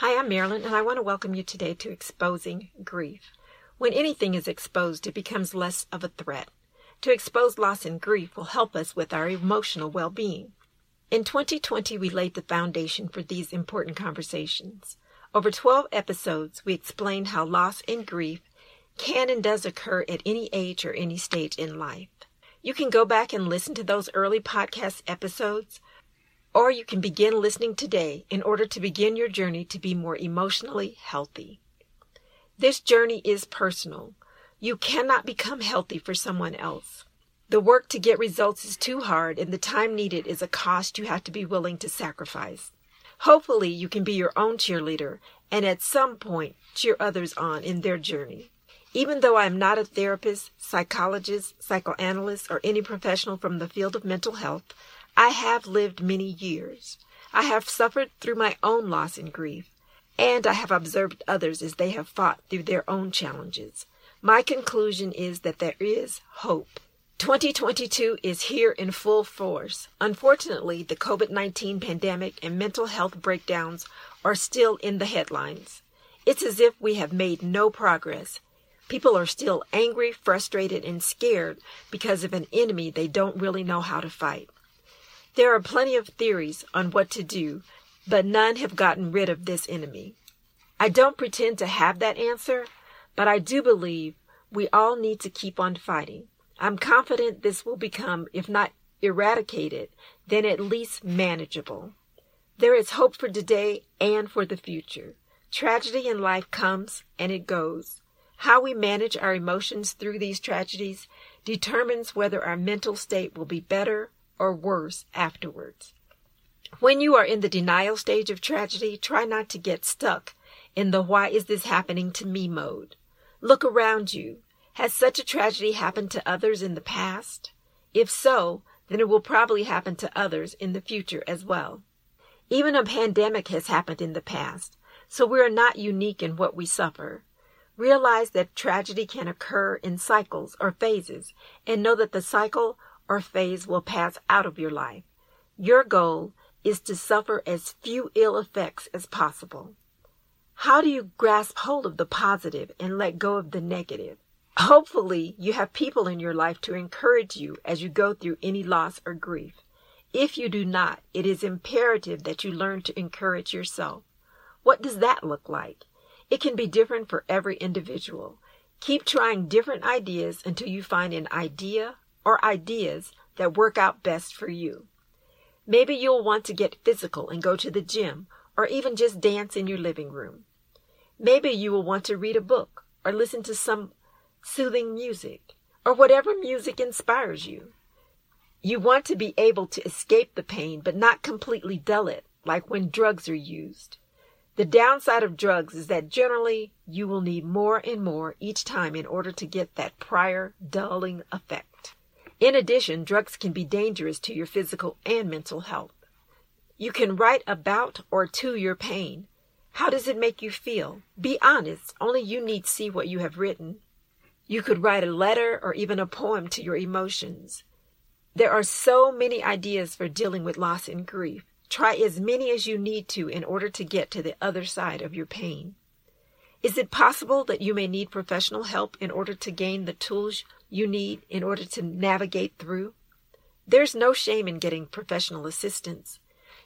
Hi, I'm Marilyn, and I want to welcome you today to Exposing Grief. When anything is exposed, it becomes less of a threat. To expose loss and grief will help us with our emotional well being. In 2020, we laid the foundation for these important conversations. Over 12 episodes, we explained how loss and grief can and does occur at any age or any stage in life. You can go back and listen to those early podcast episodes or you can begin listening today in order to begin your journey to be more emotionally healthy. This journey is personal. You cannot become healthy for someone else. The work to get results is too hard, and the time needed is a cost you have to be willing to sacrifice. Hopefully, you can be your own cheerleader and at some point cheer others on in their journey. Even though I am not a therapist, psychologist, psychoanalyst, or any professional from the field of mental health, I have lived many years. I have suffered through my own loss and grief, and I have observed others as they have fought through their own challenges. My conclusion is that there is hope. 2022 is here in full force. Unfortunately, the COVID 19 pandemic and mental health breakdowns are still in the headlines. It's as if we have made no progress. People are still angry, frustrated, and scared because of an enemy they don't really know how to fight. There are plenty of theories on what to do, but none have gotten rid of this enemy. I don't pretend to have that answer, but I do believe we all need to keep on fighting. I'm confident this will become, if not eradicated, then at least manageable. There is hope for today and for the future. Tragedy in life comes and it goes. How we manage our emotions through these tragedies determines whether our mental state will be better or worse afterwards. When you are in the denial stage of tragedy, try not to get stuck in the why is this happening to me mode. Look around you. Has such a tragedy happened to others in the past? If so, then it will probably happen to others in the future as well. Even a pandemic has happened in the past, so we are not unique in what we suffer. Realize that tragedy can occur in cycles or phases, and know that the cycle or phase will pass out of your life. Your goal is to suffer as few ill effects as possible. How do you grasp hold of the positive and let go of the negative? Hopefully, you have people in your life to encourage you as you go through any loss or grief. If you do not, it is imperative that you learn to encourage yourself. What does that look like? It can be different for every individual. Keep trying different ideas until you find an idea or ideas that work out best for you. Maybe you'll want to get physical and go to the gym or even just dance in your living room. Maybe you will want to read a book or listen to some soothing music or whatever music inspires you. You want to be able to escape the pain but not completely dull it, like when drugs are used. The downside of drugs is that generally you will need more and more each time in order to get that prior dulling effect. In addition, drugs can be dangerous to your physical and mental health. You can write about or to your pain. How does it make you feel? Be honest. Only you need see what you have written. You could write a letter or even a poem to your emotions. There are so many ideas for dealing with loss and grief. Try as many as you need to in order to get to the other side of your pain. Is it possible that you may need professional help in order to gain the tools you need in order to navigate through? There's no shame in getting professional assistance.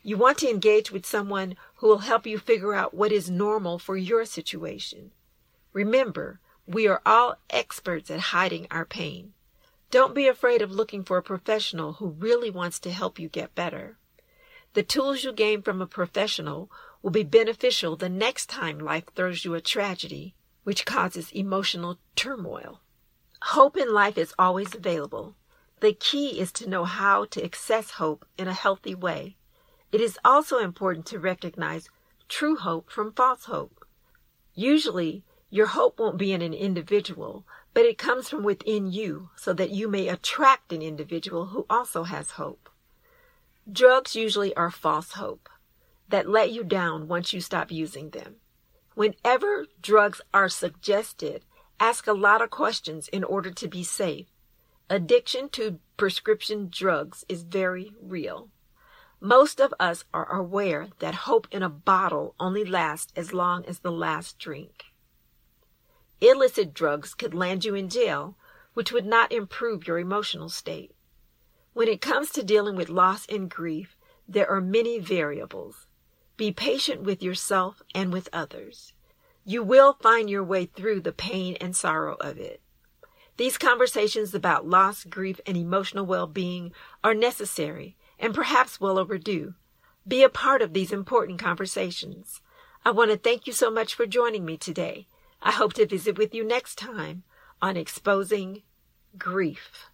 You want to engage with someone who will help you figure out what is normal for your situation. Remember, we are all experts at hiding our pain. Don't be afraid of looking for a professional who really wants to help you get better. The tools you gain from a professional will be beneficial the next time life throws you a tragedy which causes emotional turmoil. Hope in life is always available. The key is to know how to access hope in a healthy way. It is also important to recognize true hope from false hope. Usually, your hope won't be in an individual, but it comes from within you so that you may attract an individual who also has hope. Drugs usually are false hope that let you down once you stop using them. Whenever drugs are suggested, Ask a lot of questions in order to be safe. Addiction to prescription drugs is very real. Most of us are aware that hope in a bottle only lasts as long as the last drink. Illicit drugs could land you in jail, which would not improve your emotional state. When it comes to dealing with loss and grief, there are many variables. Be patient with yourself and with others. You will find your way through the pain and sorrow of it. These conversations about loss, grief, and emotional well-being are necessary and perhaps well overdue. Be a part of these important conversations. I want to thank you so much for joining me today. I hope to visit with you next time on Exposing Grief.